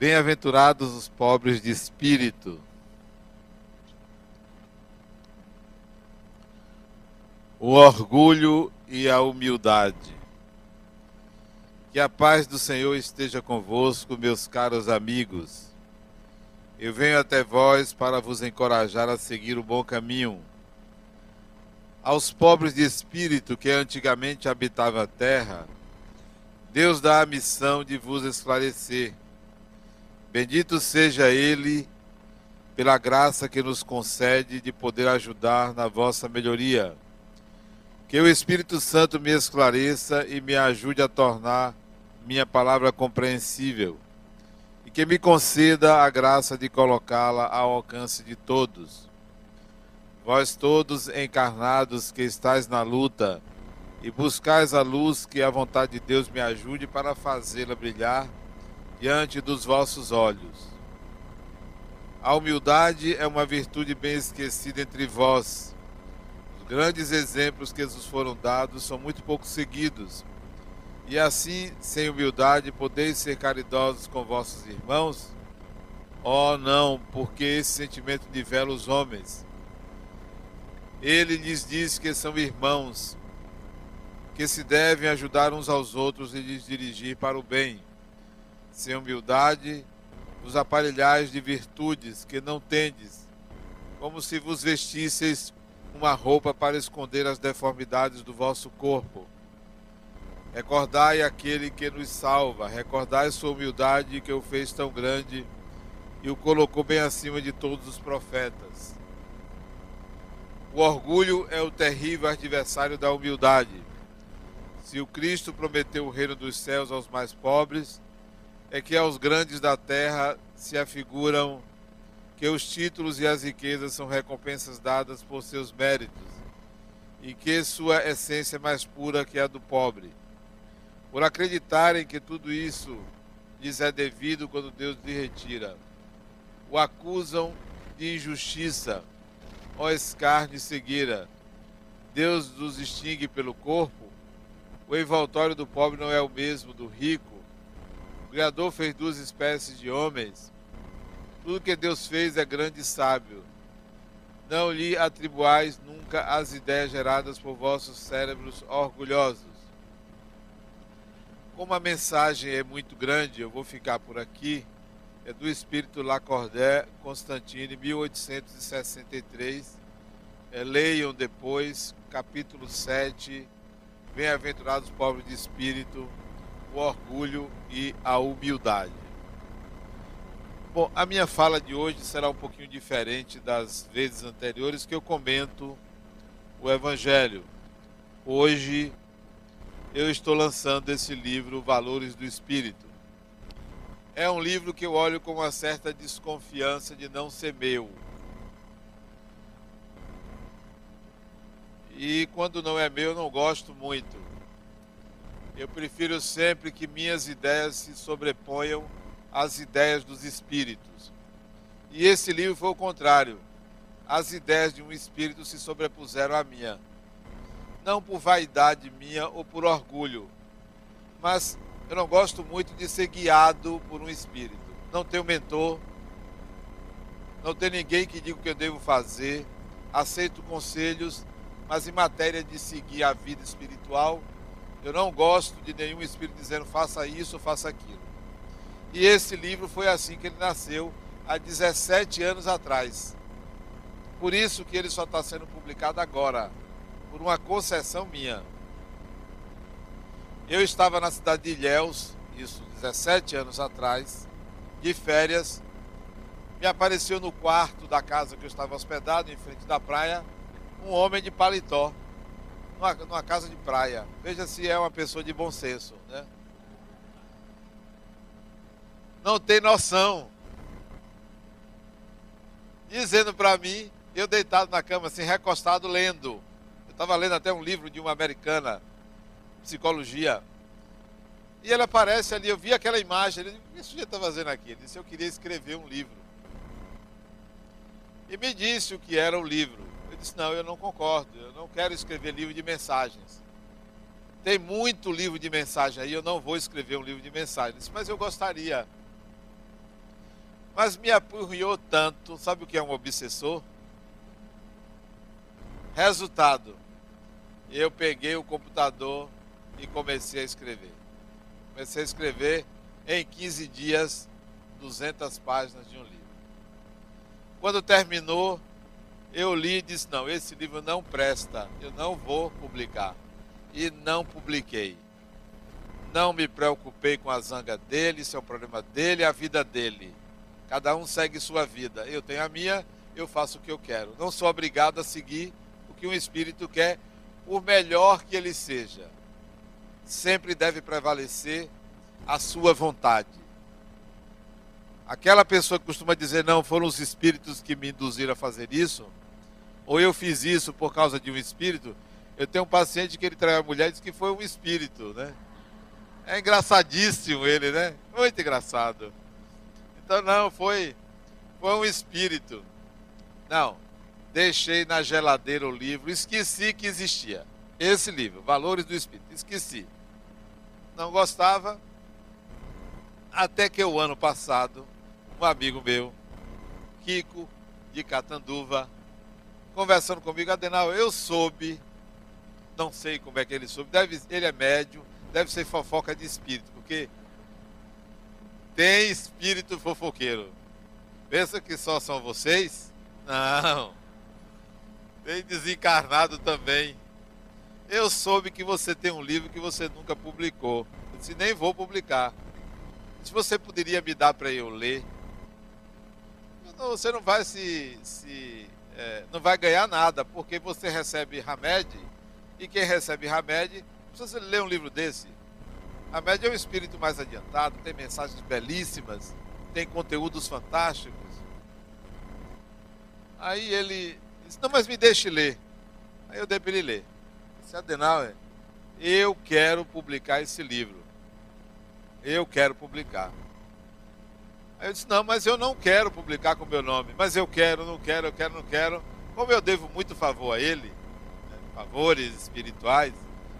Bem-aventurados os pobres de espírito. O orgulho e a humildade. Que a paz do Senhor esteja convosco, meus caros amigos. Eu venho até vós para vos encorajar a seguir o bom caminho. Aos pobres de espírito que antigamente habitavam a terra, Deus dá a missão de vos esclarecer Bendito seja Ele pela graça que nos concede de poder ajudar na vossa melhoria. Que o Espírito Santo me esclareça e me ajude a tornar minha palavra compreensível. E que me conceda a graça de colocá-la ao alcance de todos. Vós todos encarnados que estáis na luta e buscais a luz que a vontade de Deus me ajude para fazê-la brilhar diante dos vossos olhos. A humildade é uma virtude bem esquecida entre vós. Os grandes exemplos que nos foram dados são muito pouco seguidos. E assim, sem humildade, podeis ser caridosos com vossos irmãos? Oh, não, porque esse sentimento nivela os homens. Ele lhes diz que são irmãos, que se devem ajudar uns aos outros e lhes dirigir para o bem sem humildade, vos aparelhais de virtudes que não tendes, como se vos vestisseis uma roupa para esconder as deformidades do vosso corpo. Recordai aquele que nos salva, recordai sua humildade que o fez tão grande e o colocou bem acima de todos os profetas. O orgulho é o terrível adversário da humildade. Se o Cristo prometeu o reino dos céus aos mais pobres, é que aos grandes da terra se afiguram que os títulos e as riquezas são recompensas dadas por seus méritos, e que sua essência é mais pura que a do pobre. Por acreditarem que tudo isso lhes é devido quando Deus lhe retira, o acusam de injustiça, ó escárnio e cegueira. Deus nos distingue pelo corpo. O envoltório do pobre não é o mesmo do rico Criador fez duas espécies de homens. Tudo que Deus fez é grande e sábio. Não lhe atribuais nunca as ideias geradas por vossos cérebros orgulhosos. Como a mensagem é muito grande, eu vou ficar por aqui. É do Espírito Lacordaire, Constantine, 1863. É, leiam depois, capítulo 7. Bem-aventurados pobres de espírito o orgulho e a humildade. Bom, a minha fala de hoje será um pouquinho diferente das vezes anteriores que eu comento o Evangelho. Hoje eu estou lançando esse livro Valores do Espírito. É um livro que eu olho com uma certa desconfiança de não ser meu. E quando não é meu, eu não gosto muito eu prefiro sempre que minhas ideias se sobreponham às ideias dos espíritos. E esse livro foi o contrário. As ideias de um espírito se sobrepuseram à minha. Não por vaidade minha ou por orgulho, mas eu não gosto muito de ser guiado por um espírito. Não tenho mentor, não tenho ninguém que diga o que eu devo fazer, aceito conselhos, mas em matéria de seguir a vida espiritual, eu não gosto de nenhum espírito dizendo faça isso faça aquilo. E esse livro foi assim que ele nasceu há 17 anos atrás. Por isso que ele só está sendo publicado agora, por uma concessão minha. Eu estava na cidade de Ilhéus, isso 17 anos atrás, de férias. Me apareceu no quarto da casa que eu estava hospedado, em frente da praia, um homem de paletó numa, numa casa de praia. Veja se é uma pessoa de bom senso, né? Não tem noção. Dizendo para mim, eu deitado na cama, assim, recostado, lendo. Eu estava lendo até um livro de uma americana, psicologia. E ele aparece ali, eu vi aquela imagem, ele disse, o que esse está fazendo aqui? Ele disse, eu queria escrever um livro. E me disse o que era o livro disse: Não, eu não concordo, eu não quero escrever livro de mensagens. Tem muito livro de mensagem aí, eu não vou escrever um livro de mensagens. Mas eu gostaria. Mas me apurriou tanto. Sabe o que é um obsessor? Resultado: eu peguei o computador e comecei a escrever. Comecei a escrever em 15 dias 200 páginas de um livro. Quando terminou, eu li e disse: não, esse livro não presta, eu não vou publicar. E não publiquei. Não me preocupei com a zanga dele, isso é um problema dele, a vida dele. Cada um segue sua vida. Eu tenho a minha, eu faço o que eu quero. Não sou obrigado a seguir o que um espírito quer, por melhor que ele seja. Sempre deve prevalecer a sua vontade. Aquela pessoa que costuma dizer, não, foram os espíritos que me induziram a fazer isso, ou eu fiz isso por causa de um espírito. Eu tenho um paciente que ele traiu a mulher e disse que foi um espírito, né? É engraçadíssimo ele, né? Muito engraçado. Então não, foi, foi um espírito. Não, deixei na geladeira o livro, esqueci que existia. Esse livro, Valores do Espírito, esqueci. Não gostava. Até que o ano passado, um amigo meu, Kiko, de Catanduva, conversando comigo, Adenal, eu soube, não sei como é que ele soube, deve, ele é médio, deve ser fofoca de espírito, porque tem espírito fofoqueiro. Pensa que só são vocês? Não. Tem desencarnado também. Eu soube que você tem um livro que você nunca publicou. Eu disse, nem vou publicar. Se você poderia me dar para eu ler. Você não vai se. se é, não vai ganhar nada, porque você recebe Hamed, e quem recebe Hamed precisa ler um livro desse. Hamed é um espírito mais adiantado, tem mensagens belíssimas, tem conteúdos fantásticos. Aí ele disse, não, mas me deixe ler. Aí eu dei para ele ler. Disse, Adenauer, eu quero publicar esse livro. Eu quero publicar. Aí eu disse, não, mas eu não quero publicar com meu nome. Mas eu quero, não quero, eu quero, não quero. Como eu devo muito favor a ele, né, favores espirituais,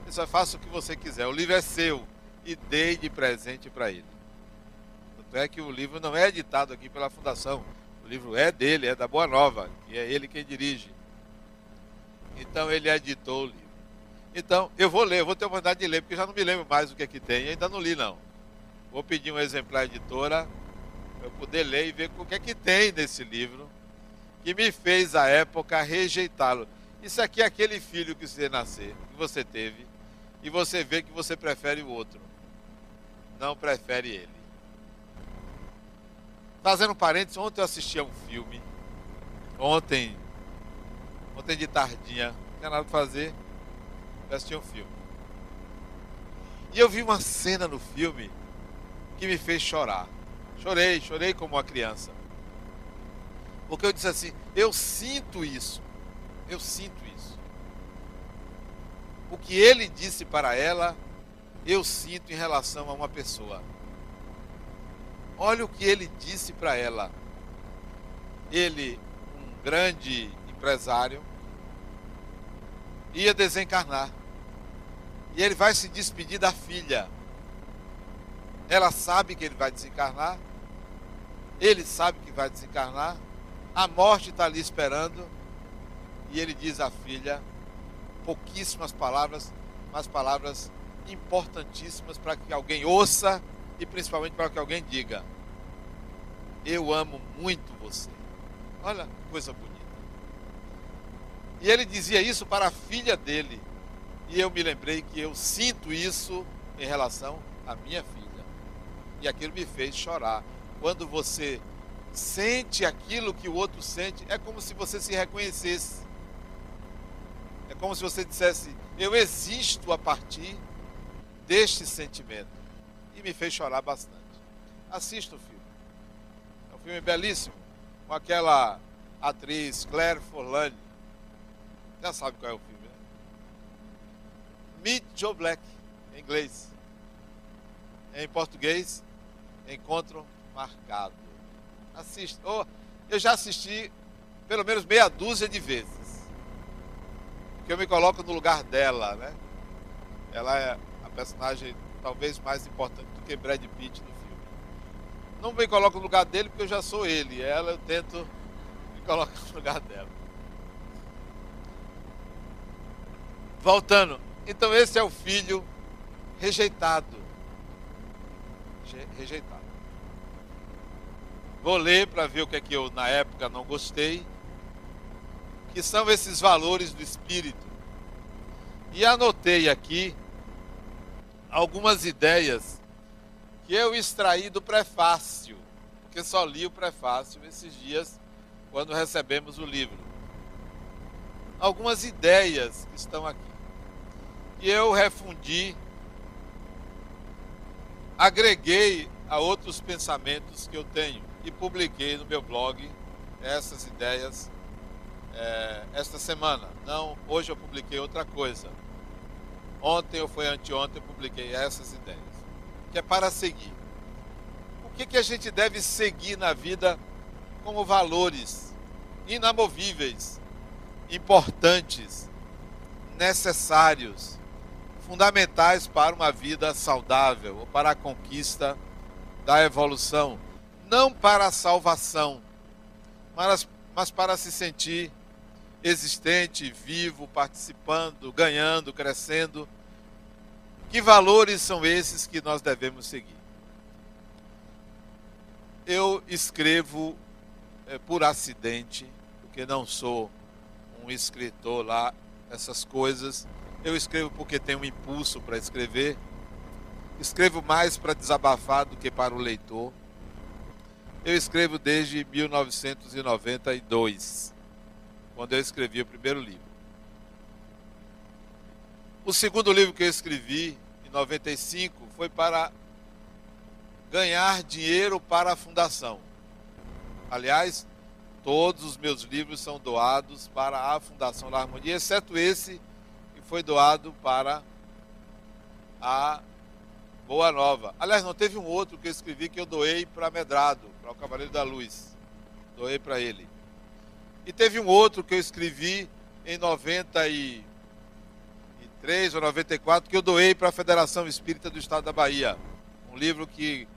eu só faço o que você quiser. O livro é seu e dei de presente para ele. Tanto é que o livro não é editado aqui pela Fundação. O livro é dele, é da Boa Nova, que é ele quem dirige. Então ele editou o livro. Então, eu vou ler, eu vou ter oportunidade de ler, porque já não me lembro mais o que é que tem, ainda não li não. Vou pedir um exemplar editora para eu poder ler e ver o que é que tem nesse livro que me fez à época rejeitá-lo. Isso aqui é aquele filho que você nascer, que você teve, e você vê que você prefere o outro. Não prefere ele. Fazendo parênteses, ontem eu assisti a um filme. Ontem, ontem de tardinha, não tinha nada para fazer eu assisti um filme. E eu vi uma cena no filme que me fez chorar. Chorei, chorei como uma criança. Porque eu disse assim: eu sinto isso. Eu sinto isso. O que ele disse para ela, eu sinto em relação a uma pessoa. Olha o que ele disse para ela. Ele, um grande empresário, ia desencarnar. E ele vai se despedir da filha. Ela sabe que ele vai desencarnar. Ele sabe que vai desencarnar. A morte está ali esperando. E ele diz à filha pouquíssimas palavras, mas palavras importantíssimas para que alguém ouça e principalmente para que alguém diga: Eu amo muito você. Olha que coisa bonita. E ele dizia isso para a filha dele. E eu me lembrei que eu sinto isso em relação à minha filha. E aquilo me fez chorar. Quando você sente aquilo que o outro sente, é como se você se reconhecesse. É como se você dissesse: Eu existo a partir deste sentimento. E me fez chorar bastante. Assista o filme. É um filme belíssimo. Com aquela atriz Claire Forlani. Já sabe qual é o filme. Meet Joe Black, em inglês. Em português, Encontro Marcado. Assista. Oh, eu já assisti pelo menos meia dúzia de vezes. Porque eu me coloco no lugar dela, né? Ela é a personagem talvez mais importante do que Brad Pitt no filme. não me coloco no lugar dele porque eu já sou ele. Ela eu tento me colocar no lugar dela. Voltando. Então esse é o filho rejeitado. Rejeitado. Vou ler para ver o que é que eu na época não gostei. Que são esses valores do espírito. E anotei aqui algumas ideias que eu extraí do prefácio, porque só li o prefácio esses dias quando recebemos o livro. Algumas ideias que estão aqui. E eu refundi, agreguei a outros pensamentos que eu tenho e publiquei no meu blog essas ideias é, esta semana. Não, hoje eu publiquei outra coisa. Ontem ou foi anteontem eu publiquei essas ideias que é para seguir. O que, que a gente deve seguir na vida como valores inamovíveis, importantes, necessários, fundamentais para uma vida saudável ou para a conquista da evolução, não para a salvação, mas, mas para se sentir existente, vivo, participando, ganhando, crescendo que valores são esses que nós devemos seguir? Eu escrevo é, por acidente, porque não sou um escritor lá, essas coisas. Eu escrevo porque tenho um impulso para escrever. Escrevo mais para desabafar do que para o leitor. Eu escrevo desde 1992, quando eu escrevi o primeiro livro. O segundo livro que eu escrevi, em 95, foi para ganhar dinheiro para a fundação. Aliás, todos os meus livros são doados para a Fundação La Harmonia, exceto esse que foi doado para a Boa Nova. Aliás, não teve um outro que eu escrevi que eu doei para Medrado, para o Cavaleiro da Luz. Doei para ele. E teve um outro que eu escrevi em 90 e 93 ou 94 que eu doei para a Federação Espírita do Estado da Bahia. Um livro que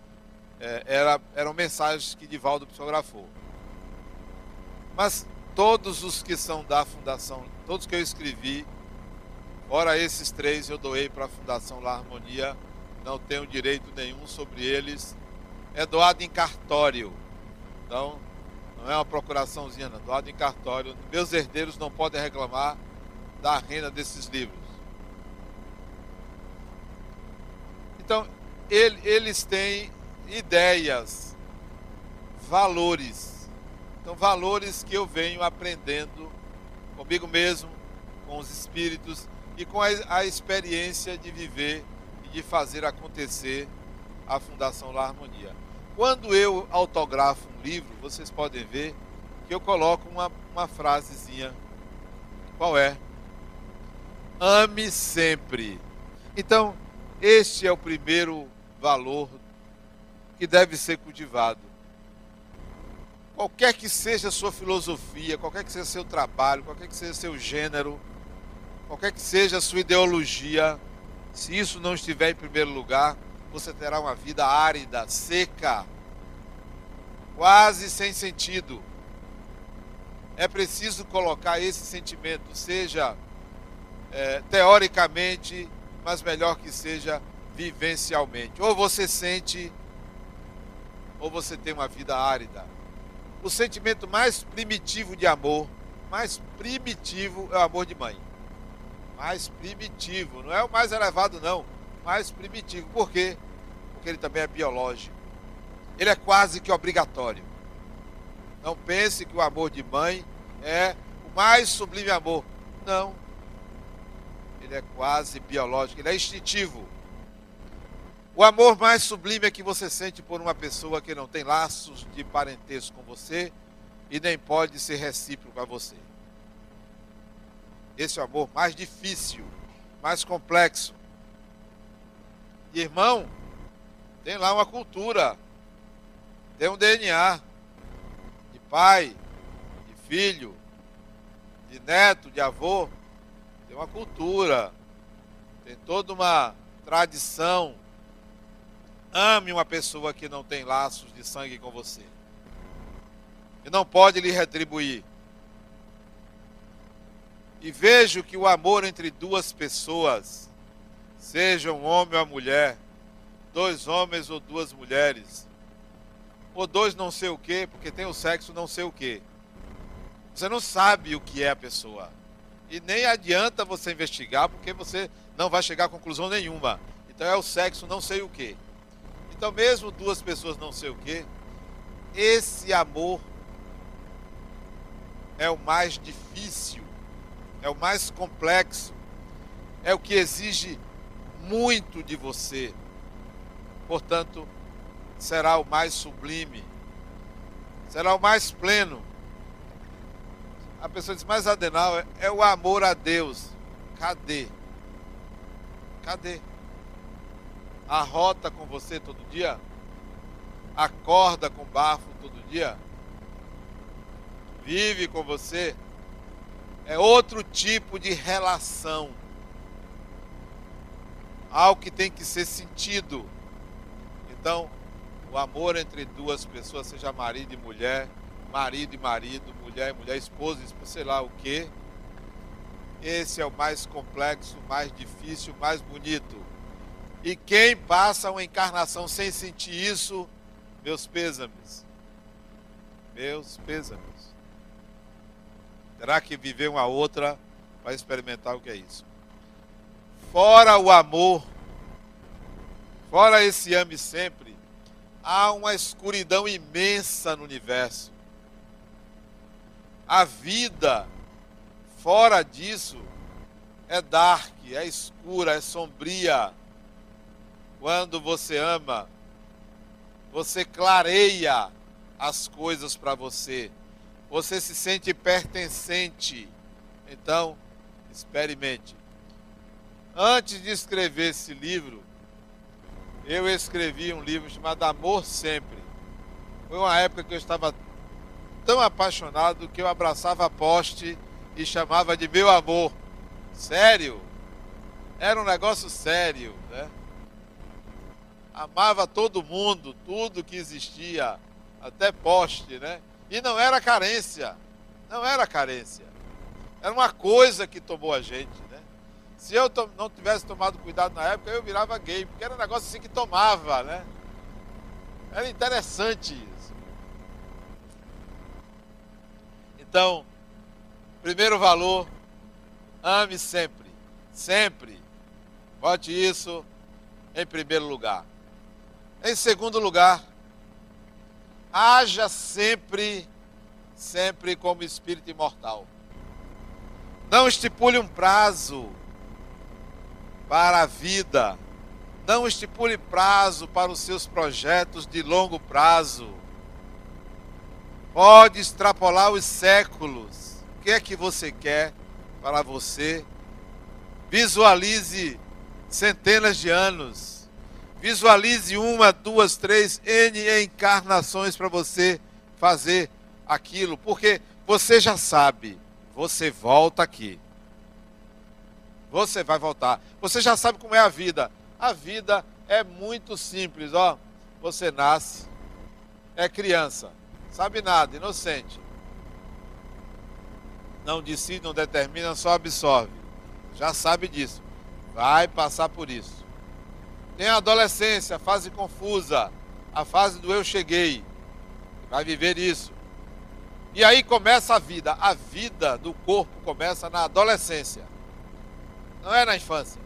é, era, eram mensagens que Divaldo psicografou. Mas todos os que são da Fundação, todos que eu escrevi, fora esses três, eu doei para a Fundação La Harmonia. Não tenho direito nenhum sobre eles. É doado em cartório. Então, não é uma procuraçãozinha, não. Doado em cartório. Meus herdeiros não podem reclamar da renda desses livros. Então, ele, eles têm ideias, valores. Então, valores que eu venho aprendendo comigo mesmo, com os espíritos e com a, a experiência de viver e de fazer acontecer a Fundação La Harmonia. Quando eu autografo um livro, vocês podem ver que eu coloco uma, uma frasezinha. Qual é? Ame sempre. Então, este é o primeiro valor que deve ser cultivado. Qualquer que seja a sua filosofia, qualquer que seja seu trabalho, qualquer que seja seu gênero, qualquer que seja a sua ideologia, se isso não estiver em primeiro lugar, você terá uma vida árida, seca, quase sem sentido. É preciso colocar esse sentimento, seja é, teoricamente mas melhor que seja vivencialmente. Ou você sente, ou você tem uma vida árida. O sentimento mais primitivo de amor, mais primitivo é o amor de mãe. Mais primitivo, não é o mais elevado não, mais primitivo. Por quê? Porque ele também é biológico. Ele é quase que obrigatório. Não pense que o amor de mãe é o mais sublime amor. Não, ele é quase biológico, ele é instintivo. O amor mais sublime é que você sente por uma pessoa que não tem laços de parentesco com você e nem pode ser recíproco a você. Esse é o amor mais difícil, mais complexo. Irmão, tem lá uma cultura, tem um DNA de pai, de filho, de neto, de avô tem uma cultura, tem toda uma tradição. Ame uma pessoa que não tem laços de sangue com você. E não pode lhe retribuir. E vejo que o amor entre duas pessoas, seja um homem ou uma mulher, dois homens ou duas mulheres, ou dois não sei o que, porque tem o sexo não sei o que. Você não sabe o que é a pessoa. E nem adianta você investigar, porque você não vai chegar a conclusão nenhuma. Então é o sexo não sei o que. Então, mesmo duas pessoas não sei o que, esse amor é o mais difícil, é o mais complexo, é o que exige muito de você. Portanto, será o mais sublime, será o mais pleno. A pessoa diz, mas Adenal, é, o amor a Deus. Cadê? Cadê? arrota com você todo dia? Acorda com bafo todo dia? Vive com você? É outro tipo de relação. Algo que tem que ser sentido. Então, o amor entre duas pessoas, seja marido e mulher, marido e marido, mulher e mulher, esposa e esposa, sei lá o que. Esse é o mais complexo, mais difícil, mais bonito. E quem passa uma encarnação sem sentir isso, meus pêsames. Meus pêsames. Terá que viver uma outra para experimentar o que é isso. Fora o amor, fora esse ame sempre, há uma escuridão imensa no universo. A vida, fora disso, é dark, é escura, é sombria quando você ama, você clareia as coisas para você. Você se sente pertencente. Então, experimente. Antes de escrever esse livro, eu escrevi um livro chamado Amor Sempre. Foi uma época que eu estava tão apaixonado que eu abraçava a poste e chamava de meu amor. Sério? Era um negócio sério, né? amava todo mundo, tudo que existia, até poste, né? E não era carência, não era carência. Era uma coisa que tomou a gente? Se eu não tivesse tomado cuidado na época, eu virava gay, porque era um negócio assim que tomava, né? Era interessante isso. Então, primeiro valor, ame sempre, sempre. Bote isso em primeiro lugar. Em segundo lugar, haja sempre, sempre como espírito imortal. Não estipule um prazo para a vida. Não estipule prazo para os seus projetos de longo prazo. Pode extrapolar os séculos. O que é que você quer para você? Visualize centenas de anos Visualize uma, duas, três, N encarnações para você fazer aquilo, porque você já sabe, você volta aqui. Você vai voltar. Você já sabe como é a vida. A vida é muito simples, ó. Você nasce, é criança, sabe nada, inocente. Não decide, não determina, só absorve. Já sabe disso. Vai passar por isso. Tem a adolescência, fase confusa, a fase do eu cheguei. Vai viver isso. E aí começa a vida. A vida do corpo começa na adolescência. Não é na infância.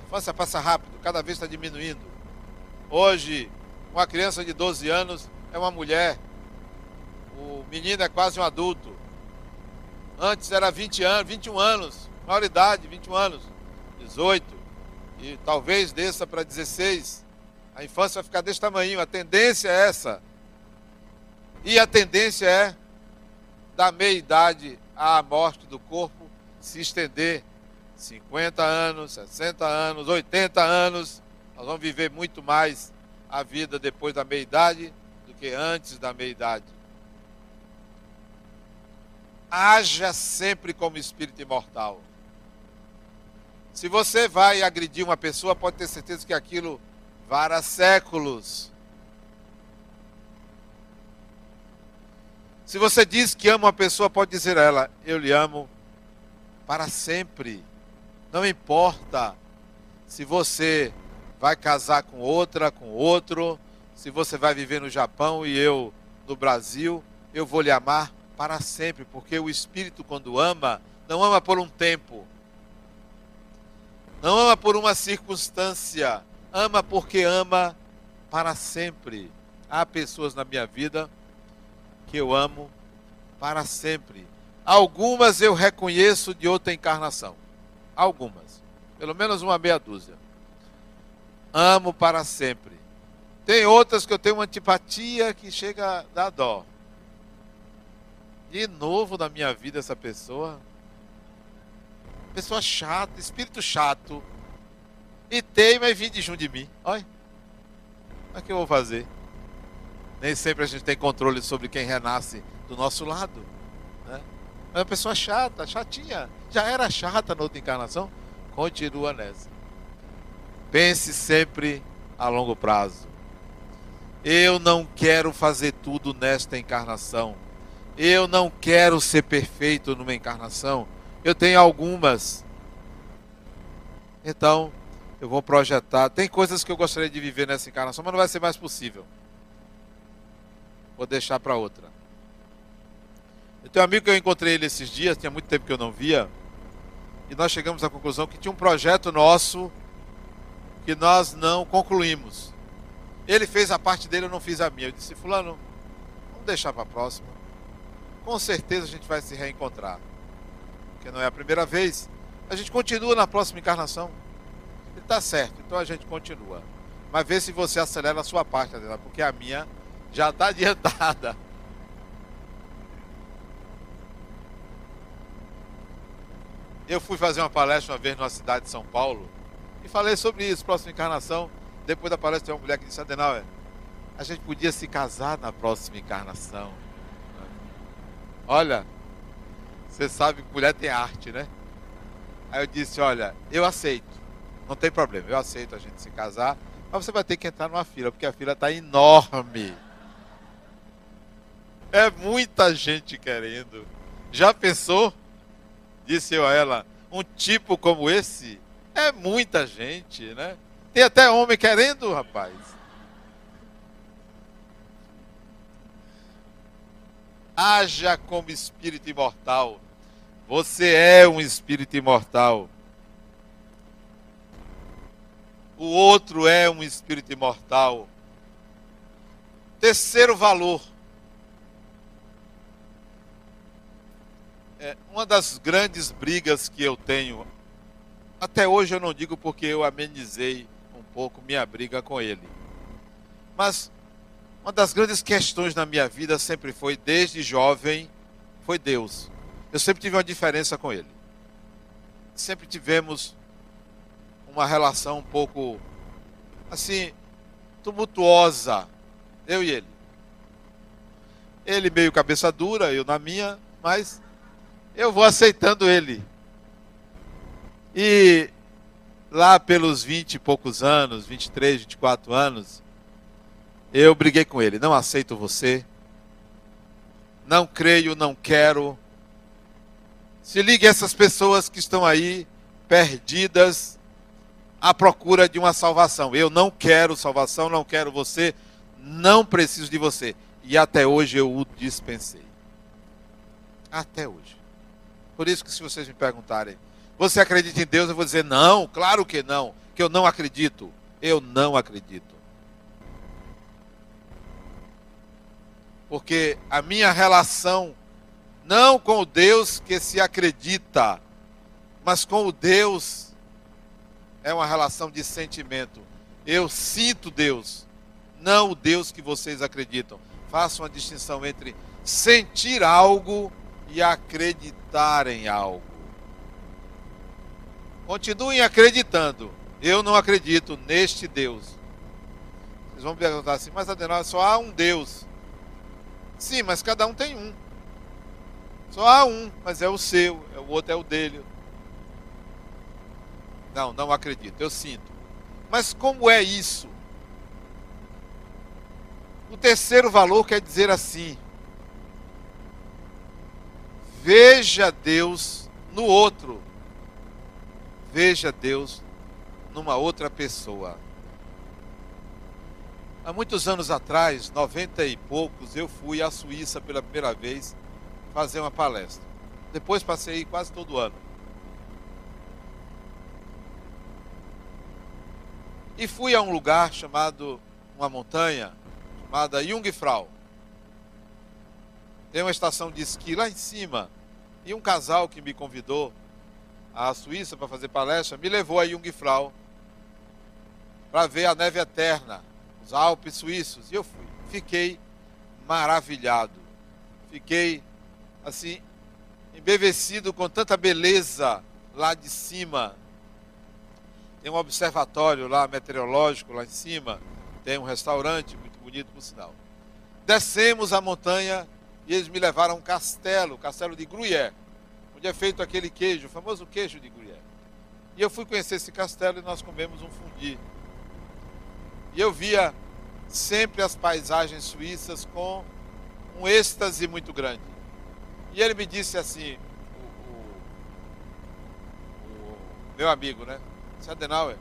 A infância passa rápido, cada vez está diminuindo. Hoje, uma criança de 12 anos é uma mulher. O menino é quase um adulto. Antes era 20 anos, 21 anos, maioridade, 21 anos, 18 e talvez desça para 16, a infância vai ficar desse tamanho. A tendência é essa. E a tendência é, da meia-idade à morte do corpo, se estender 50 anos, 60 anos, 80 anos. Nós vamos viver muito mais a vida depois da meia-idade do que antes da meia-idade. Haja sempre como espírito imortal. Se você vai agredir uma pessoa, pode ter certeza que aquilo para séculos. Se você diz que ama uma pessoa, pode dizer a ela: Eu lhe amo para sempre. Não importa se você vai casar com outra, com outro, se você vai viver no Japão e eu no Brasil, eu vou lhe amar para sempre, porque o Espírito, quando ama, não ama por um tempo, não ama por uma circunstância, ama porque ama para sempre. Há pessoas na minha vida que eu amo para sempre. Algumas eu reconheço de outra encarnação. Algumas. Pelo menos uma meia dúzia. Amo para sempre. Tem outras que eu tenho uma antipatia que chega a dar dó. De novo na minha vida essa pessoa. Pessoa chata, espírito chato. E teima e vim de junto de mim. Olha. O que eu vou fazer? Nem sempre a gente tem controle sobre quem renasce do nosso lado. É uma pessoa chata, chatinha. Já era chata na outra encarnação. Continua nessa. Pense sempre a longo prazo. Eu não quero fazer tudo nesta encarnação. Eu não quero ser perfeito numa encarnação. Eu tenho algumas. Então, eu vou projetar. Tem coisas que eu gostaria de viver nessa encarnação, mas não vai ser mais possível. Vou deixar para outra. Eu tenho um amigo que eu encontrei ele esses dias, tinha muito tempo que eu não via. E nós chegamos à conclusão que tinha um projeto nosso que nós não concluímos. Ele fez a parte dele, eu não fiz a minha. Eu disse, fulano, vamos deixar para a próxima. Com certeza a gente vai se reencontrar. Porque não é a primeira vez. A gente continua na próxima encarnação. Ele está certo, então a gente continua. Mas vê se você acelera a sua parte, dela, porque a minha já está adiantada. Eu fui fazer uma palestra uma vez numa cidade de São Paulo e falei sobre isso, próxima encarnação. Depois da palestra, tem uma mulher que disse: Adenauer, a gente podia se casar na próxima encarnação. Olha, você sabe que mulher tem arte, né? Aí eu disse: Olha, eu aceito, não tem problema, eu aceito a gente se casar, mas você vai ter que entrar numa fila, porque a fila está enorme. É muita gente querendo. Já pensou? Disse eu a ela: um tipo como esse é muita gente, né? Tem até homem querendo, rapaz. Haja como espírito imortal. Você é um espírito imortal. O outro é um espírito imortal. Terceiro valor. É, uma das grandes brigas que eu tenho, até hoje eu não digo porque eu amenizei pouco minha briga com ele. Mas uma das grandes questões na minha vida sempre foi, desde jovem, foi Deus. Eu sempre tive uma diferença com ele. Sempre tivemos uma relação um pouco, assim, tumultuosa, eu e ele. Ele meio cabeça dura, eu na minha, mas eu vou aceitando ele. E lá pelos 20 e poucos anos, 23, 24 anos, eu briguei com ele. Não aceito você. Não creio, não quero. Se ligue a essas pessoas que estão aí perdidas à procura de uma salvação. Eu não quero salvação, não quero você, não preciso de você. E até hoje eu o dispensei. Até hoje. Por isso que se vocês me perguntarem, você acredita em Deus? Eu vou dizer, não, claro que não, que eu não acredito. Eu não acredito. Porque a minha relação, não com o Deus que se acredita, mas com o Deus, é uma relação de sentimento. Eu sinto Deus, não o Deus que vocês acreditam. Faça uma distinção entre sentir algo e acreditar em algo. Continuem acreditando. Eu não acredito neste Deus. Vocês vão perguntar assim, mas Adenal, só há um Deus. Sim, mas cada um tem um. Só há um, mas é o seu, é o outro é o dele. Não, não acredito, eu sinto. Mas como é isso? O terceiro valor quer dizer assim: veja Deus no outro, veja Deus numa outra pessoa. Há muitos anos atrás, noventa e poucos, eu fui à Suíça pela primeira vez fazer uma palestra. Depois passei quase todo ano. E fui a um lugar chamado, uma montanha, chamada Jungfrau. Tem uma estação de esqui lá em cima. E um casal que me convidou à Suíça para fazer palestra me levou a Jungfrau para ver a neve eterna, os Alpes suíços. E eu fui. Fiquei maravilhado. Fiquei assim embevecido com tanta beleza lá de cima tem um observatório lá meteorológico lá em cima, tem um restaurante muito bonito por sinal. Descemos a montanha e eles me levaram a um castelo, o castelo de Gruyère, onde é feito aquele queijo, o famoso queijo de Gruyère. E eu fui conhecer esse castelo e nós comemos um fundi. E eu via sempre as paisagens suíças com um êxtase muito grande. E ele me disse assim, o, o, o meu amigo, né? Adenauer,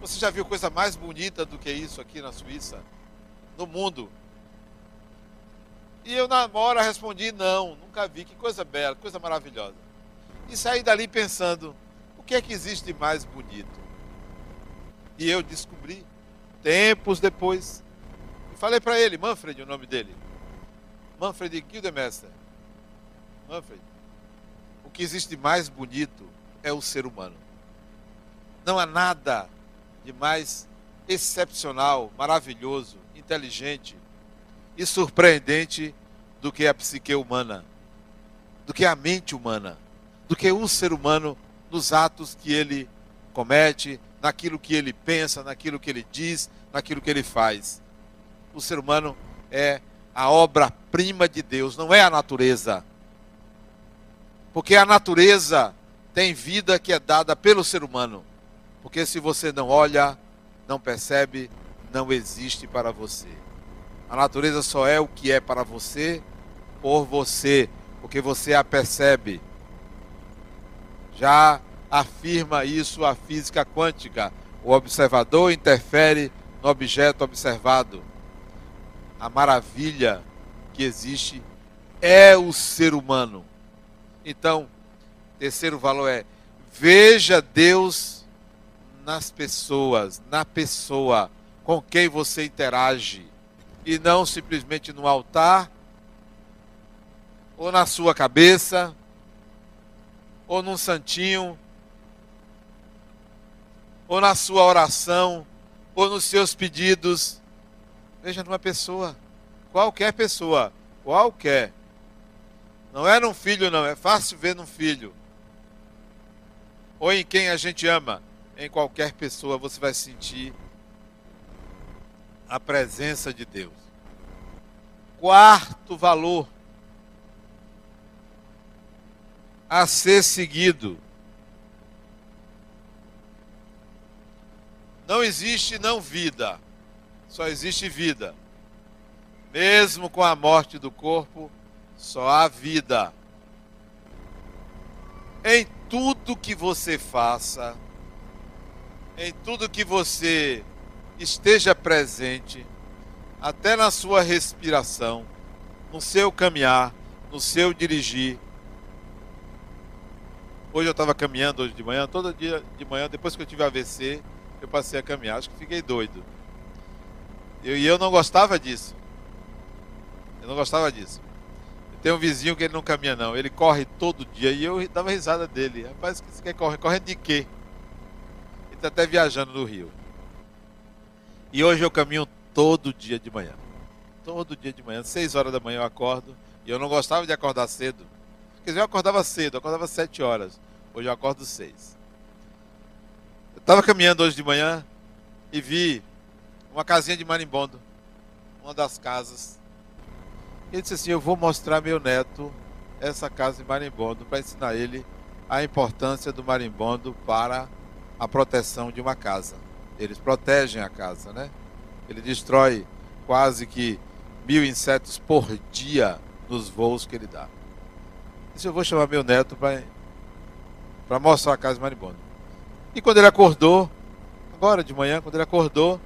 você já viu coisa mais bonita do que isso aqui na Suíça? No mundo? E eu na hora respondi, não, nunca vi, que coisa bela, coisa maravilhosa. E saí dali pensando, o que é que existe de mais bonito? E eu descobri, tempos depois, e falei para ele, Manfred, o nome dele, Manfred Gildemeister, Manfred, o que existe de mais bonito é o ser humano. Não há nada de mais excepcional, maravilhoso, inteligente e surpreendente do que a psique humana, do que a mente humana, do que o ser humano nos atos que ele comete, naquilo que ele pensa, naquilo que ele diz, naquilo que ele faz. O ser humano é a obra-prima de Deus, não é a natureza. Porque a natureza tem vida que é dada pelo ser humano. Porque se você não olha, não percebe, não existe para você. A natureza só é o que é para você, por você, porque você a percebe. Já afirma isso a física quântica. O observador interfere no objeto observado. A maravilha que existe é o ser humano. Então, terceiro valor é veja Deus nas pessoas, na pessoa com quem você interage e não simplesmente no altar ou na sua cabeça ou num santinho ou na sua oração ou nos seus pedidos. Veja numa pessoa, qualquer pessoa, qualquer. Não é num filho, não, é fácil ver num filho. Ou em quem a gente ama em qualquer pessoa você vai sentir a presença de Deus. Quarto valor a ser seguido. Não existe não vida, só existe vida. Mesmo com a morte do corpo, só há vida. Em tudo que você faça, em tudo que você esteja presente, até na sua respiração, no seu caminhar, no seu dirigir. Hoje eu estava caminhando hoje de manhã, todo dia de manhã, depois que eu tive AVC, eu passei a caminhar. Acho que fiquei doido. Eu, e eu não gostava disso. Eu não gostava disso. Tem um vizinho que ele não caminha não, ele corre todo dia e eu dava risada dele. Rapaz, que você quer correr? Correndo de quê? Tá até viajando no Rio. E hoje eu caminho todo dia de manhã. Todo dia de manhã, 6 horas da manhã eu acordo. E eu não gostava de acordar cedo. Quer dizer, eu acordava cedo, eu acordava 7 horas. Hoje eu acordo 6. Eu estava caminhando hoje de manhã e vi uma casinha de marimbondo. Uma das casas. E disse assim: Eu vou mostrar meu neto essa casa de marimbondo para ensinar ele a importância do marimbondo para a proteção de uma casa. Eles protegem a casa, né? Ele destrói quase que mil insetos por dia nos voos que ele dá. Disse, eu vou chamar meu neto para mostrar a casa de Maribondo. E quando ele acordou, agora de manhã, quando ele acordou,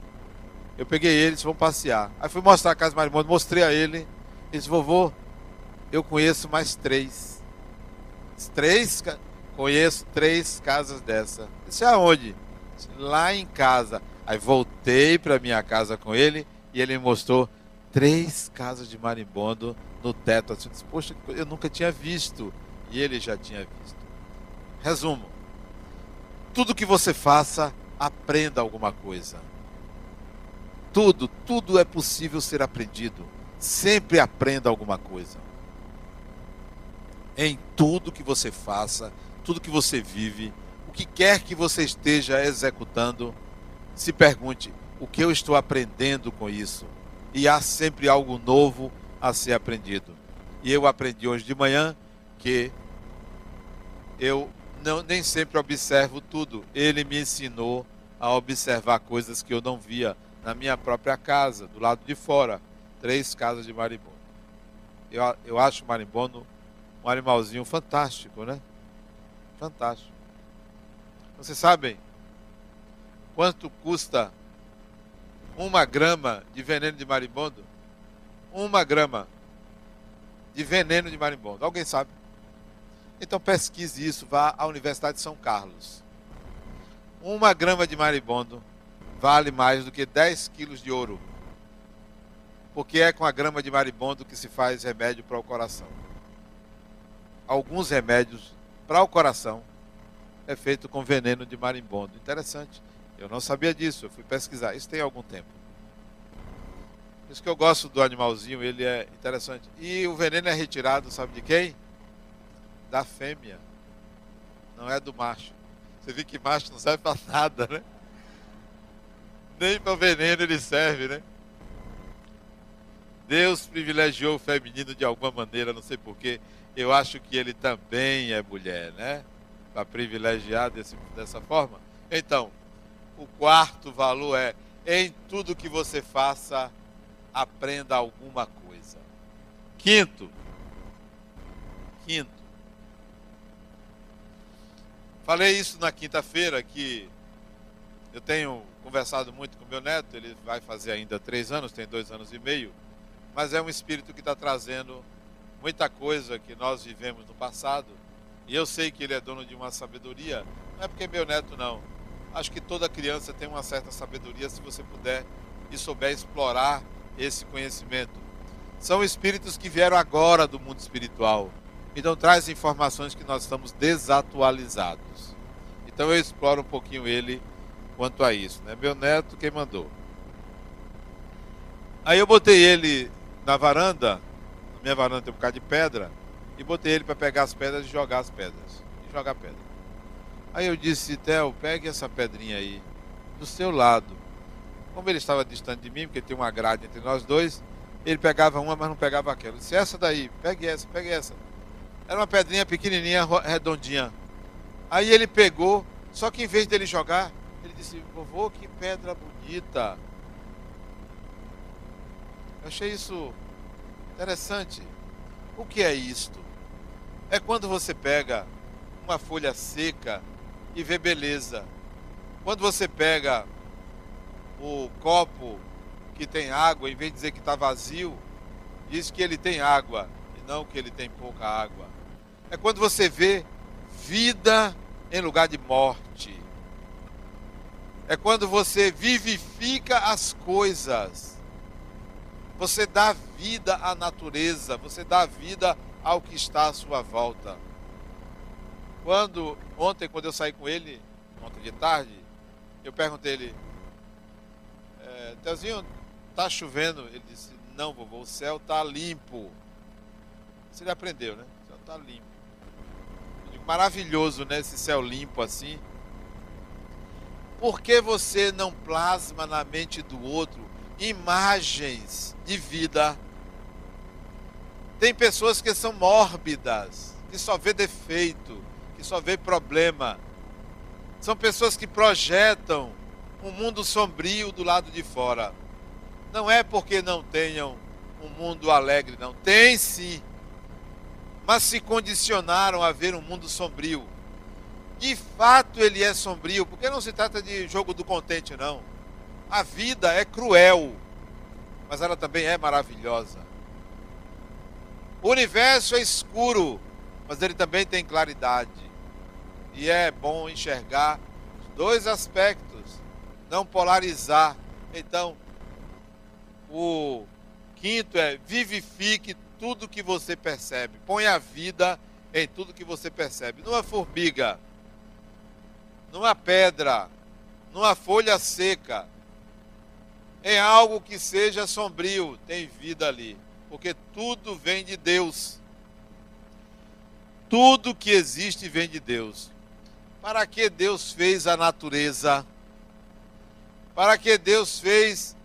eu peguei ele e disse, vamos passear. Aí fui mostrar a casa de Maribondo, mostrei a ele. Ele disse, vovô, eu conheço mais três. Três? Conheço três casas dessa. Eu disse, aonde? Lá em casa. Aí voltei para minha casa com ele e ele me mostrou três casas de marimbondo no teto. Assim, Poxa, eu nunca tinha visto. E ele já tinha visto. Resumo: tudo que você faça, aprenda alguma coisa. Tudo, tudo é possível ser aprendido. Sempre aprenda alguma coisa. Em tudo que você faça, tudo que você vive, o que quer que você esteja executando, se pergunte: o que eu estou aprendendo com isso? E há sempre algo novo a ser aprendido. E eu aprendi hoje de manhã que eu não, nem sempre observo tudo. Ele me ensinou a observar coisas que eu não via na minha própria casa, do lado de fora. Três casas de marimbondo. Eu, eu acho o marimbondo um animalzinho fantástico, né? Fantástico. Vocês sabem quanto custa uma grama de veneno de marimbondo? Uma grama de veneno de marimbondo. Alguém sabe? Então pesquise isso, vá à Universidade de São Carlos. Uma grama de marimbondo vale mais do que 10 quilos de ouro. Porque é com a grama de marimbondo que se faz remédio para o coração. Alguns remédios para o coração é feito com veneno de marimbondo. Interessante. Eu não sabia disso, eu fui pesquisar. Isso tem algum tempo. Por isso que eu gosto do animalzinho, ele é interessante. E o veneno é retirado, sabe de quem? Da fêmea. Não é do macho. Você vê que macho não serve para nada, né? Nem para o veneno ele serve, né? Deus privilegiou o feminino de alguma maneira, não sei porquê. Eu acho que ele também é mulher, né? Para privilegiar desse, dessa forma. Então, o quarto valor é: em tudo que você faça, aprenda alguma coisa. Quinto, quinto, falei isso na quinta-feira que eu tenho conversado muito com meu neto, ele vai fazer ainda três anos, tem dois anos e meio, mas é um espírito que está trazendo muita coisa que nós vivemos no passado. E eu sei que ele é dono de uma sabedoria, não é porque é meu neto, não. Acho que toda criança tem uma certa sabedoria se você puder e souber explorar esse conhecimento. São espíritos que vieram agora do mundo espiritual. Então traz informações que nós estamos desatualizados. Então eu exploro um pouquinho ele quanto a isso. Né? Meu neto, quem mandou? Aí eu botei ele na varanda, na minha varanda tem um bocado de pedra, e botei ele para pegar as pedras e jogar as pedras. E jogar pedra. Aí eu disse, Theo, pegue essa pedrinha aí, do seu lado. Como ele estava distante de mim, porque tem uma grade entre nós dois, ele pegava uma, mas não pegava aquela. Eu disse, essa daí, pegue essa, pegue essa. Era uma pedrinha pequenininha, redondinha. Aí ele pegou, só que em vez dele jogar, ele disse: Vovô, que pedra bonita. Eu achei isso interessante. O que é isto? É quando você pega uma folha seca e vê beleza. Quando você pega o copo que tem água, em vez de dizer que está vazio, diz que ele tem água e não que ele tem pouca água. É quando você vê vida em lugar de morte. É quando você vivifica as coisas. Você dá vida à natureza, você dá vida ao que está à sua volta. Quando ontem, quando eu saí com ele, ontem de tarde, eu perguntei ele, é, Teozinho, tá chovendo? Ele disse, não, vovô, o céu tá limpo. Você já aprendeu, né? O céu tá limpo. Digo, maravilhoso, né? Esse céu limpo assim. Por que você não plasma na mente do outro imagens de vida? Tem pessoas que são mórbidas, que só vê defeito, que só vê problema. São pessoas que projetam um mundo sombrio do lado de fora. Não é porque não tenham um mundo alegre, não. Tem sim. Mas se condicionaram a ver um mundo sombrio. De fato ele é sombrio, porque não se trata de jogo do contente, não. A vida é cruel, mas ela também é maravilhosa. O universo é escuro, mas ele também tem claridade. E é bom enxergar dois aspectos, não polarizar. Então, o quinto é vivifique tudo que você percebe. Põe a vida em tudo que você percebe. Numa formiga, numa pedra, numa folha seca, em algo que seja sombrio, tem vida ali. Porque tudo vem de Deus. Tudo que existe vem de Deus. Para que Deus fez a natureza? Para que Deus fez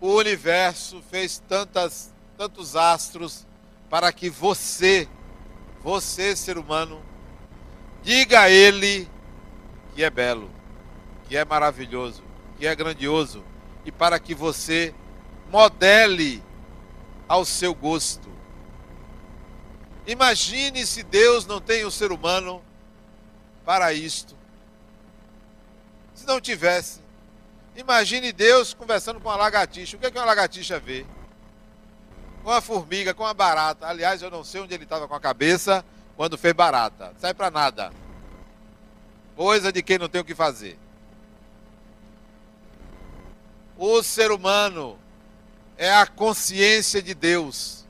o universo, fez tantas, tantos astros? Para que você, você ser humano, diga a Ele que é belo, que é maravilhoso, que é grandioso, e para que você modele ao seu gosto. Imagine se Deus não tem o ser humano para isto. Se não tivesse, imagine Deus conversando com uma lagartixa. O que é que uma lagartixa vê? Com uma formiga, com uma barata. Aliás, eu não sei onde ele estava com a cabeça quando fez barata. Sai para nada. Coisa de quem não tem o que fazer. O ser humano é a consciência de Deus.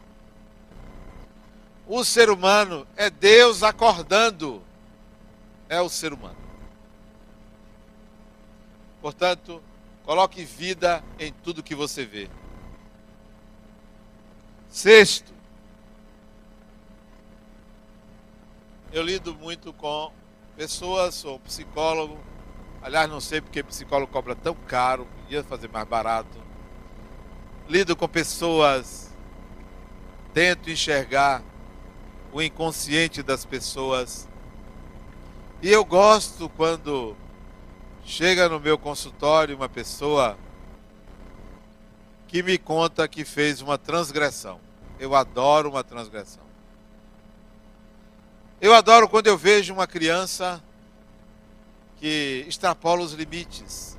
O ser humano é Deus acordando. É o ser humano. Portanto, coloque vida em tudo que você vê. Sexto, eu lido muito com pessoas, sou psicólogo. Aliás, não sei porque psicólogo cobra tão caro, podia fazer mais barato. Lido com pessoas, tento enxergar o inconsciente das pessoas. E eu gosto quando chega no meu consultório uma pessoa que me conta que fez uma transgressão. Eu adoro uma transgressão. Eu adoro quando eu vejo uma criança que extrapola os limites,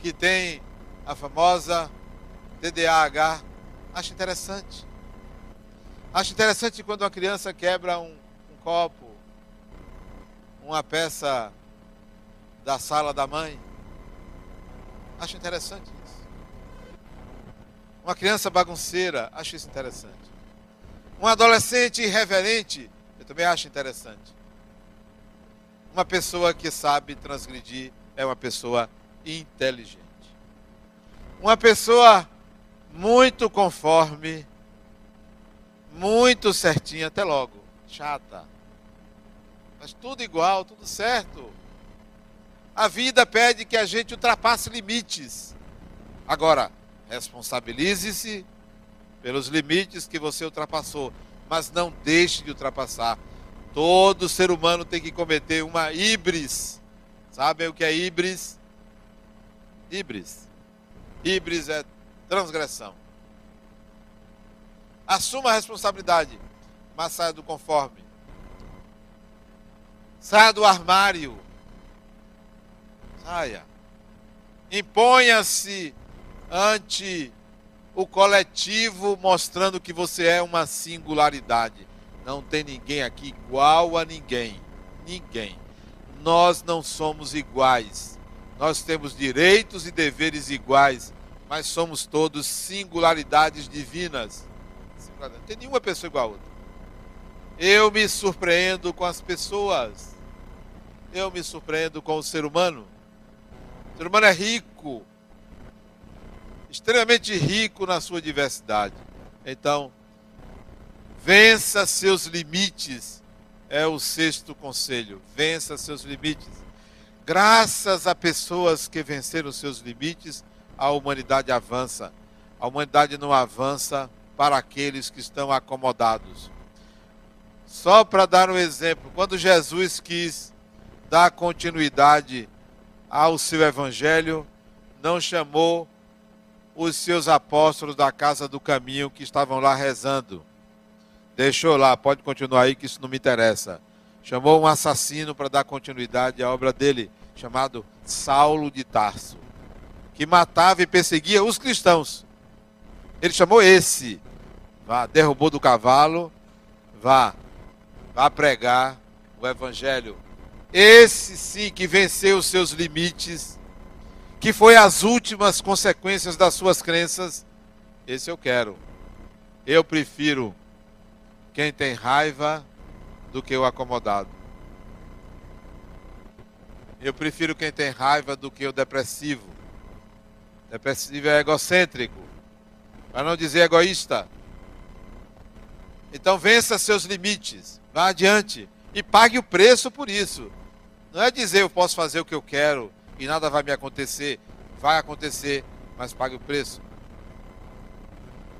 que tem a famosa TDAH. Acho interessante. Acho interessante quando uma criança quebra um, um copo, uma peça da sala da mãe. Acho interessante isso. Uma criança bagunceira, acho isso interessante. Um adolescente irreverente, eu também acho interessante. Uma pessoa que sabe transgredir é uma pessoa inteligente. Uma pessoa muito conforme, muito certinha, até logo. Chata. Mas tudo igual, tudo certo. A vida pede que a gente ultrapasse limites. Agora, responsabilize-se pelos limites que você ultrapassou, mas não deixe de ultrapassar. Todo ser humano tem que cometer uma híbris. Sabem o que é híbris? Híbris. Híbris é transgressão. Assuma a responsabilidade, mas saia do conforme. Saia do armário. Saia. Imponha-se ante o coletivo mostrando que você é uma singularidade. Não tem ninguém aqui igual a ninguém. Ninguém. Nós não somos iguais. Nós temos direitos e deveres iguais, mas somos todos singularidades divinas. Não tem nenhuma pessoa igual a outra. Eu me surpreendo com as pessoas. Eu me surpreendo com o ser humano. O ser humano é rico, extremamente rico na sua diversidade. Então, vença seus limites, é o sexto conselho. Vença seus limites. Graças a pessoas que venceram seus limites, a humanidade avança. A humanidade não avança para aqueles que estão acomodados. Só para dar um exemplo, quando Jesus quis dar continuidade ao seu evangelho, não chamou os seus apóstolos da casa do caminho que estavam lá rezando. Deixou lá, pode continuar aí que isso não me interessa. Chamou um assassino para dar continuidade à obra dele, chamado Saulo de Tarso, que matava e perseguia os cristãos. Ele chamou esse. Vá, derrubou do cavalo, vá, vá pregar o evangelho. Esse sim que venceu os seus limites que foi as últimas consequências das suas crenças, esse eu quero. Eu prefiro quem tem raiva do que o acomodado. Eu prefiro quem tem raiva do que o depressivo. Depressivo é egocêntrico, para não dizer egoísta. Então vença seus limites, vá adiante e pague o preço por isso. Não é dizer eu posso fazer o que eu quero, e nada vai me acontecer. Vai acontecer, mas pague o preço.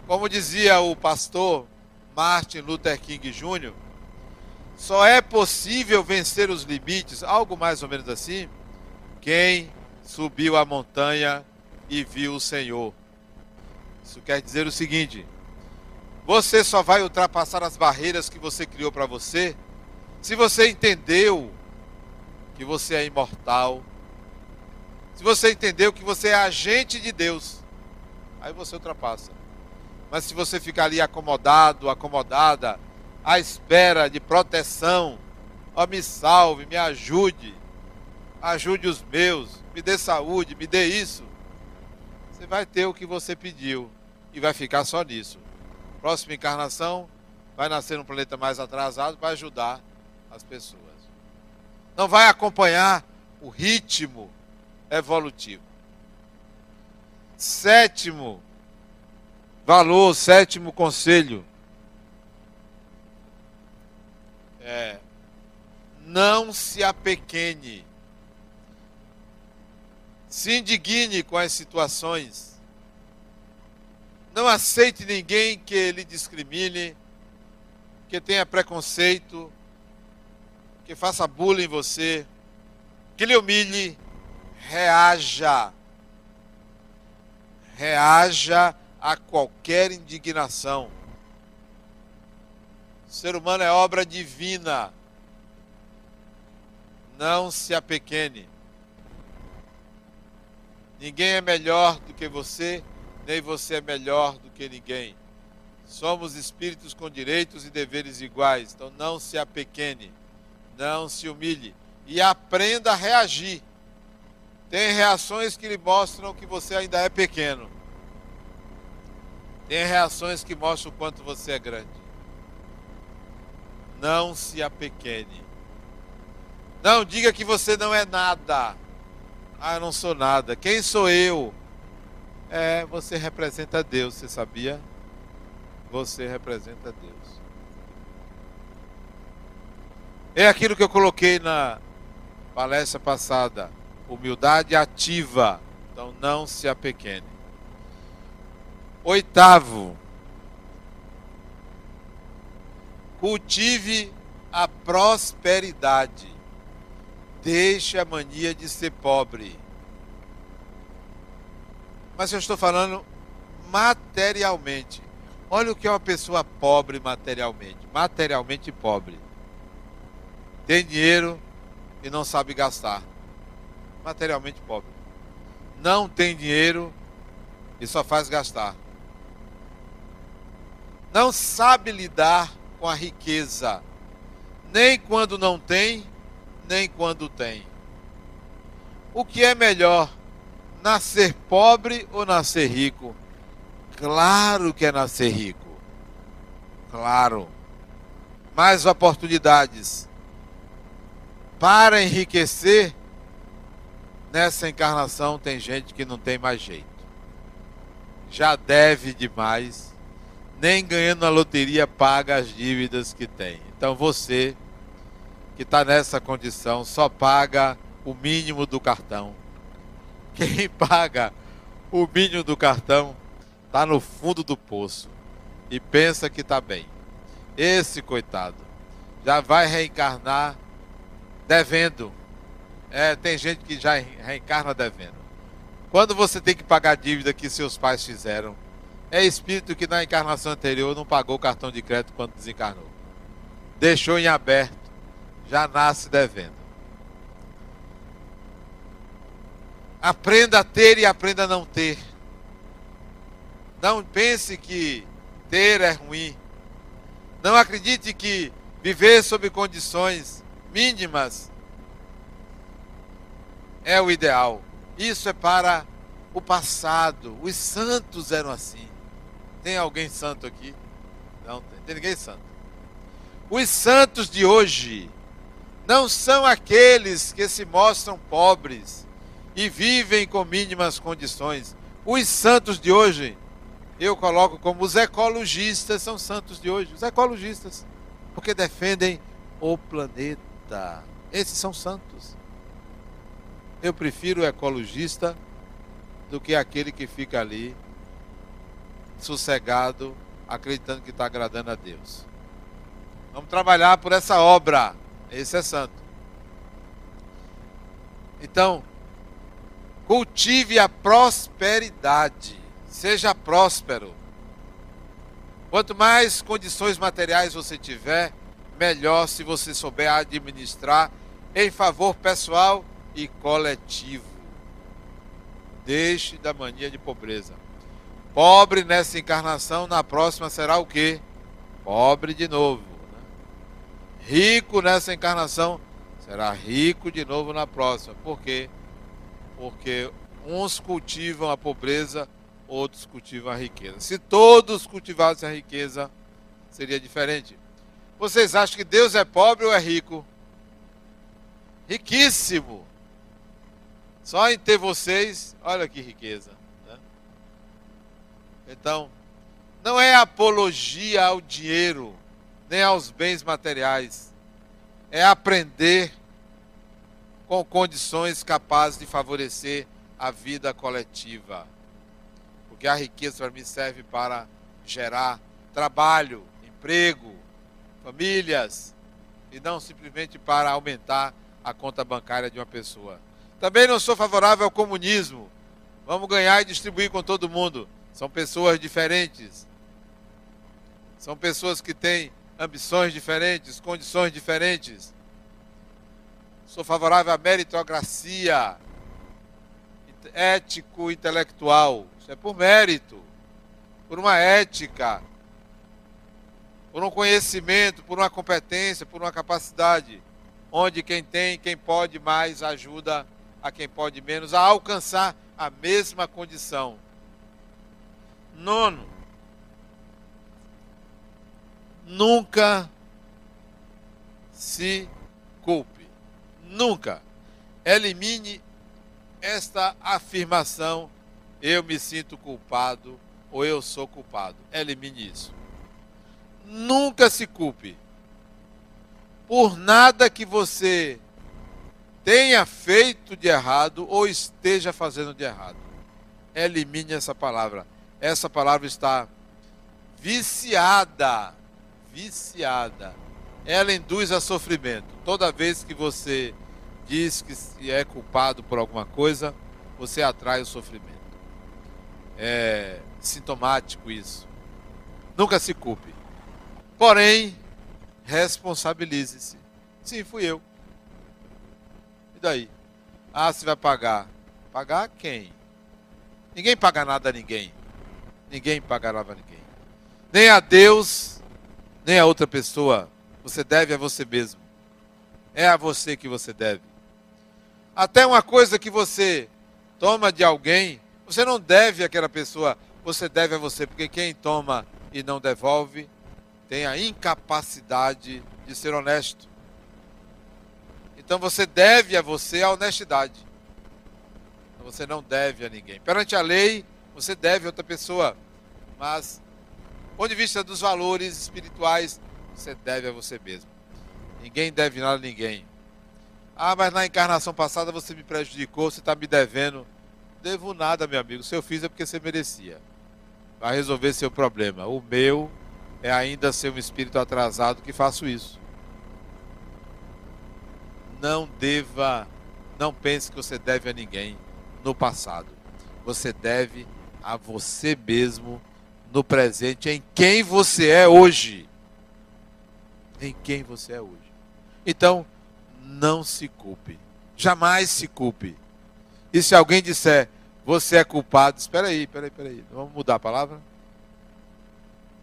Como dizia o pastor Martin Luther King Jr., só é possível vencer os limites, algo mais ou menos assim, quem subiu a montanha e viu o Senhor. Isso quer dizer o seguinte: você só vai ultrapassar as barreiras que você criou para você se você entendeu que você é imortal, se você entendeu que você é agente de Deus, aí você ultrapassa. Mas se você ficar ali acomodado, acomodada, à espera de proteção, ó, me salve, me ajude, ajude os meus, me dê saúde, me dê isso, você vai ter o que você pediu e vai ficar só nisso. Próxima encarnação, vai nascer num planeta mais atrasado para ajudar as pessoas. Não vai acompanhar o ritmo evolutivo. Sétimo valor, sétimo conselho. É, não se apequene. Se indigne com as situações. Não aceite ninguém que lhe discrimine, que tenha preconceito, que faça bullying em você, que lhe humilhe, reaja. Reaja a qualquer indignação. O ser humano é obra divina. Não se apequene. Ninguém é melhor do que você, nem você é melhor do que ninguém. Somos espíritos com direitos e deveres iguais. Então não se apequene, não se humilhe e aprenda a reagir. Tem reações que lhe mostram que você ainda é pequeno. Tem reações que mostram o quanto você é grande. Não se apequene. Não diga que você não é nada. Ah, eu não sou nada. Quem sou eu? É, você representa Deus, você sabia? Você representa Deus. É aquilo que eu coloquei na palestra passada humildade ativa. Então não se apequene. Oitavo, cultive a prosperidade. Deixe a mania de ser pobre. Mas eu estou falando materialmente. Olha o que é uma pessoa pobre materialmente. Materialmente pobre. Tem dinheiro e não sabe gastar materialmente pobre. Não tem dinheiro e só faz gastar. Não sabe lidar com a riqueza, nem quando não tem, nem quando tem. O que é melhor, nascer pobre ou nascer rico? Claro que é nascer rico. Claro. Mais oportunidades para enriquecer nessa encarnação tem gente que não tem mais jeito. Já deve demais, nem ganhando na loteria paga as dívidas que tem. Então você que está nessa condição só paga o mínimo do cartão. Quem paga o mínimo do cartão está no fundo do poço e pensa que está bem. Esse coitado já vai reencarnar devendo é, tem gente que já reencarna devendo. Quando você tem que pagar a dívida que seus pais fizeram, é espírito que na encarnação anterior não pagou o cartão de crédito quando desencarnou. Deixou em aberto, já nasce devendo. Aprenda a ter e aprenda a não ter. Não pense que ter é ruim. Não acredite que viver sob condições mínimas é o ideal. Isso é para o passado. Os santos eram assim. Tem alguém santo aqui? Não tem. Tem ninguém santo. Os santos de hoje não são aqueles que se mostram pobres e vivem com mínimas condições. Os santos de hoje, eu coloco como os ecologistas são santos de hoje. Os ecologistas, porque defendem o planeta. Esses são santos. Eu prefiro o ecologista do que aquele que fica ali sossegado, acreditando que está agradando a Deus. Vamos trabalhar por essa obra. Esse é santo. Então, cultive a prosperidade. Seja próspero. Quanto mais condições materiais você tiver, melhor se você souber administrar em favor pessoal e coletivo. Deixe da mania de pobreza. Pobre nessa encarnação, na próxima será o quê? Pobre de novo. Né? Rico nessa encarnação, será rico de novo na próxima. Por quê? Porque uns cultivam a pobreza, outros cultivam a riqueza. Se todos cultivassem a riqueza, seria diferente. Vocês acham que Deus é pobre ou é rico? Riquíssimo. Só em ter vocês, olha que riqueza. Então, não é apologia ao dinheiro, nem aos bens materiais. É aprender com condições capazes de favorecer a vida coletiva. Porque a riqueza para mim serve para gerar trabalho, emprego, famílias, e não simplesmente para aumentar a conta bancária de uma pessoa. Também não sou favorável ao comunismo. Vamos ganhar e distribuir com todo mundo. São pessoas diferentes. São pessoas que têm ambições diferentes, condições diferentes. Sou favorável à meritocracia ético intelectual. Isso é por mérito, por uma ética, por um conhecimento, por uma competência, por uma capacidade, onde quem tem, quem pode mais ajuda a quem pode menos a alcançar a mesma condição. Nono, nunca se culpe. Nunca. Elimine esta afirmação: eu me sinto culpado ou eu sou culpado. Elimine isso. Nunca se culpe por nada que você tenha feito de errado ou esteja fazendo de errado. Elimine essa palavra. Essa palavra está viciada. Viciada. Ela induz a sofrimento. Toda vez que você diz que é culpado por alguma coisa, você atrai o sofrimento. É sintomático isso. Nunca se culpe. Porém, responsabilize-se. Sim, fui eu daí? Ah, você vai pagar. Pagar quem? Ninguém paga nada a ninguém. Ninguém paga nada a ninguém. Nem a Deus, nem a outra pessoa. Você deve a você mesmo. É a você que você deve. Até uma coisa que você toma de alguém, você não deve àquela pessoa, você deve a você, porque quem toma e não devolve tem a incapacidade de ser honesto. Então você deve a você a honestidade. Você não deve a ninguém. Perante a lei, você deve a outra pessoa. Mas, do ponto de vista dos valores espirituais, você deve a você mesmo. Ninguém deve nada a ninguém. Ah, mas na encarnação passada você me prejudicou, você está me devendo. Devo nada, meu amigo. Se eu fiz é porque você merecia. Vai resolver seu problema. O meu é ainda ser um espírito atrasado que faço isso não deva, não pense que você deve a ninguém no passado. você deve a você mesmo no presente, em quem você é hoje. Em quem você é hoje. Então, não se culpe. Jamais se culpe. E se alguém disser, você é culpado, espera aí, espera aí, espera aí. Vamos mudar a palavra?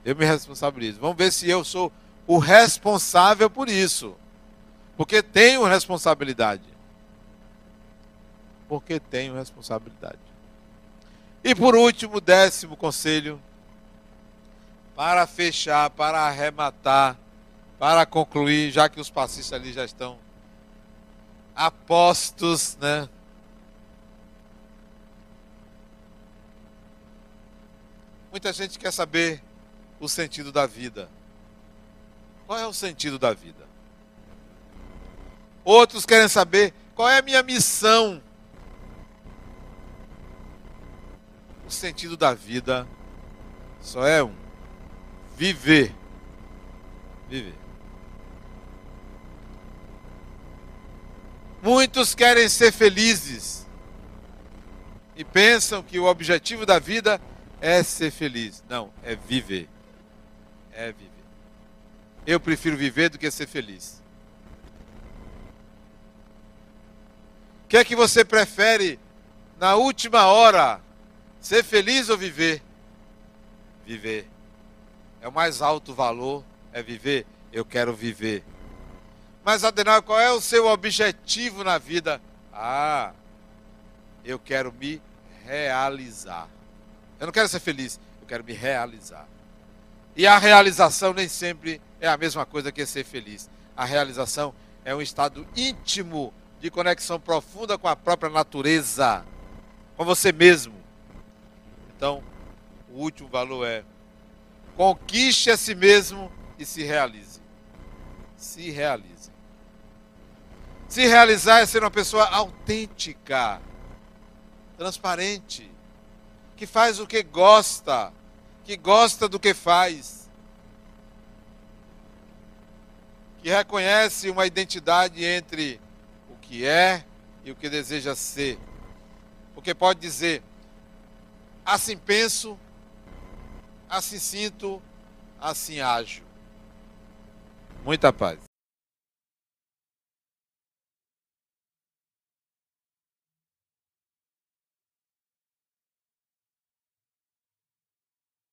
Eu me responsabilizo. Vamos ver se eu sou o responsável por isso. Porque tenho responsabilidade. Porque tenho responsabilidade. E por último, décimo conselho, para fechar, para arrematar, para concluir, já que os passistas ali já estão apostos, né? Muita gente quer saber o sentido da vida. Qual é o sentido da vida? Outros querem saber qual é a minha missão. O sentido da vida só é um: viver. Viver. Muitos querem ser felizes e pensam que o objetivo da vida é ser feliz. Não, é viver. É viver. Eu prefiro viver do que ser feliz. O que é que você prefere na última hora? Ser feliz ou viver? Viver. É o mais alto valor, é viver. Eu quero viver. Mas Adenal, qual é o seu objetivo na vida? Ah, eu quero me realizar. Eu não quero ser feliz, eu quero me realizar. E a realização nem sempre é a mesma coisa que ser feliz. A realização é um estado íntimo de conexão profunda com a própria natureza, com você mesmo. Então, o último valor é conquiste a si mesmo e se realize. Se realize. Se realizar é ser uma pessoa autêntica, transparente, que faz o que gosta, que gosta do que faz, que reconhece uma identidade entre o que é e o que deseja ser. Porque pode dizer, assim penso, assim sinto, assim ajo. Muita paz.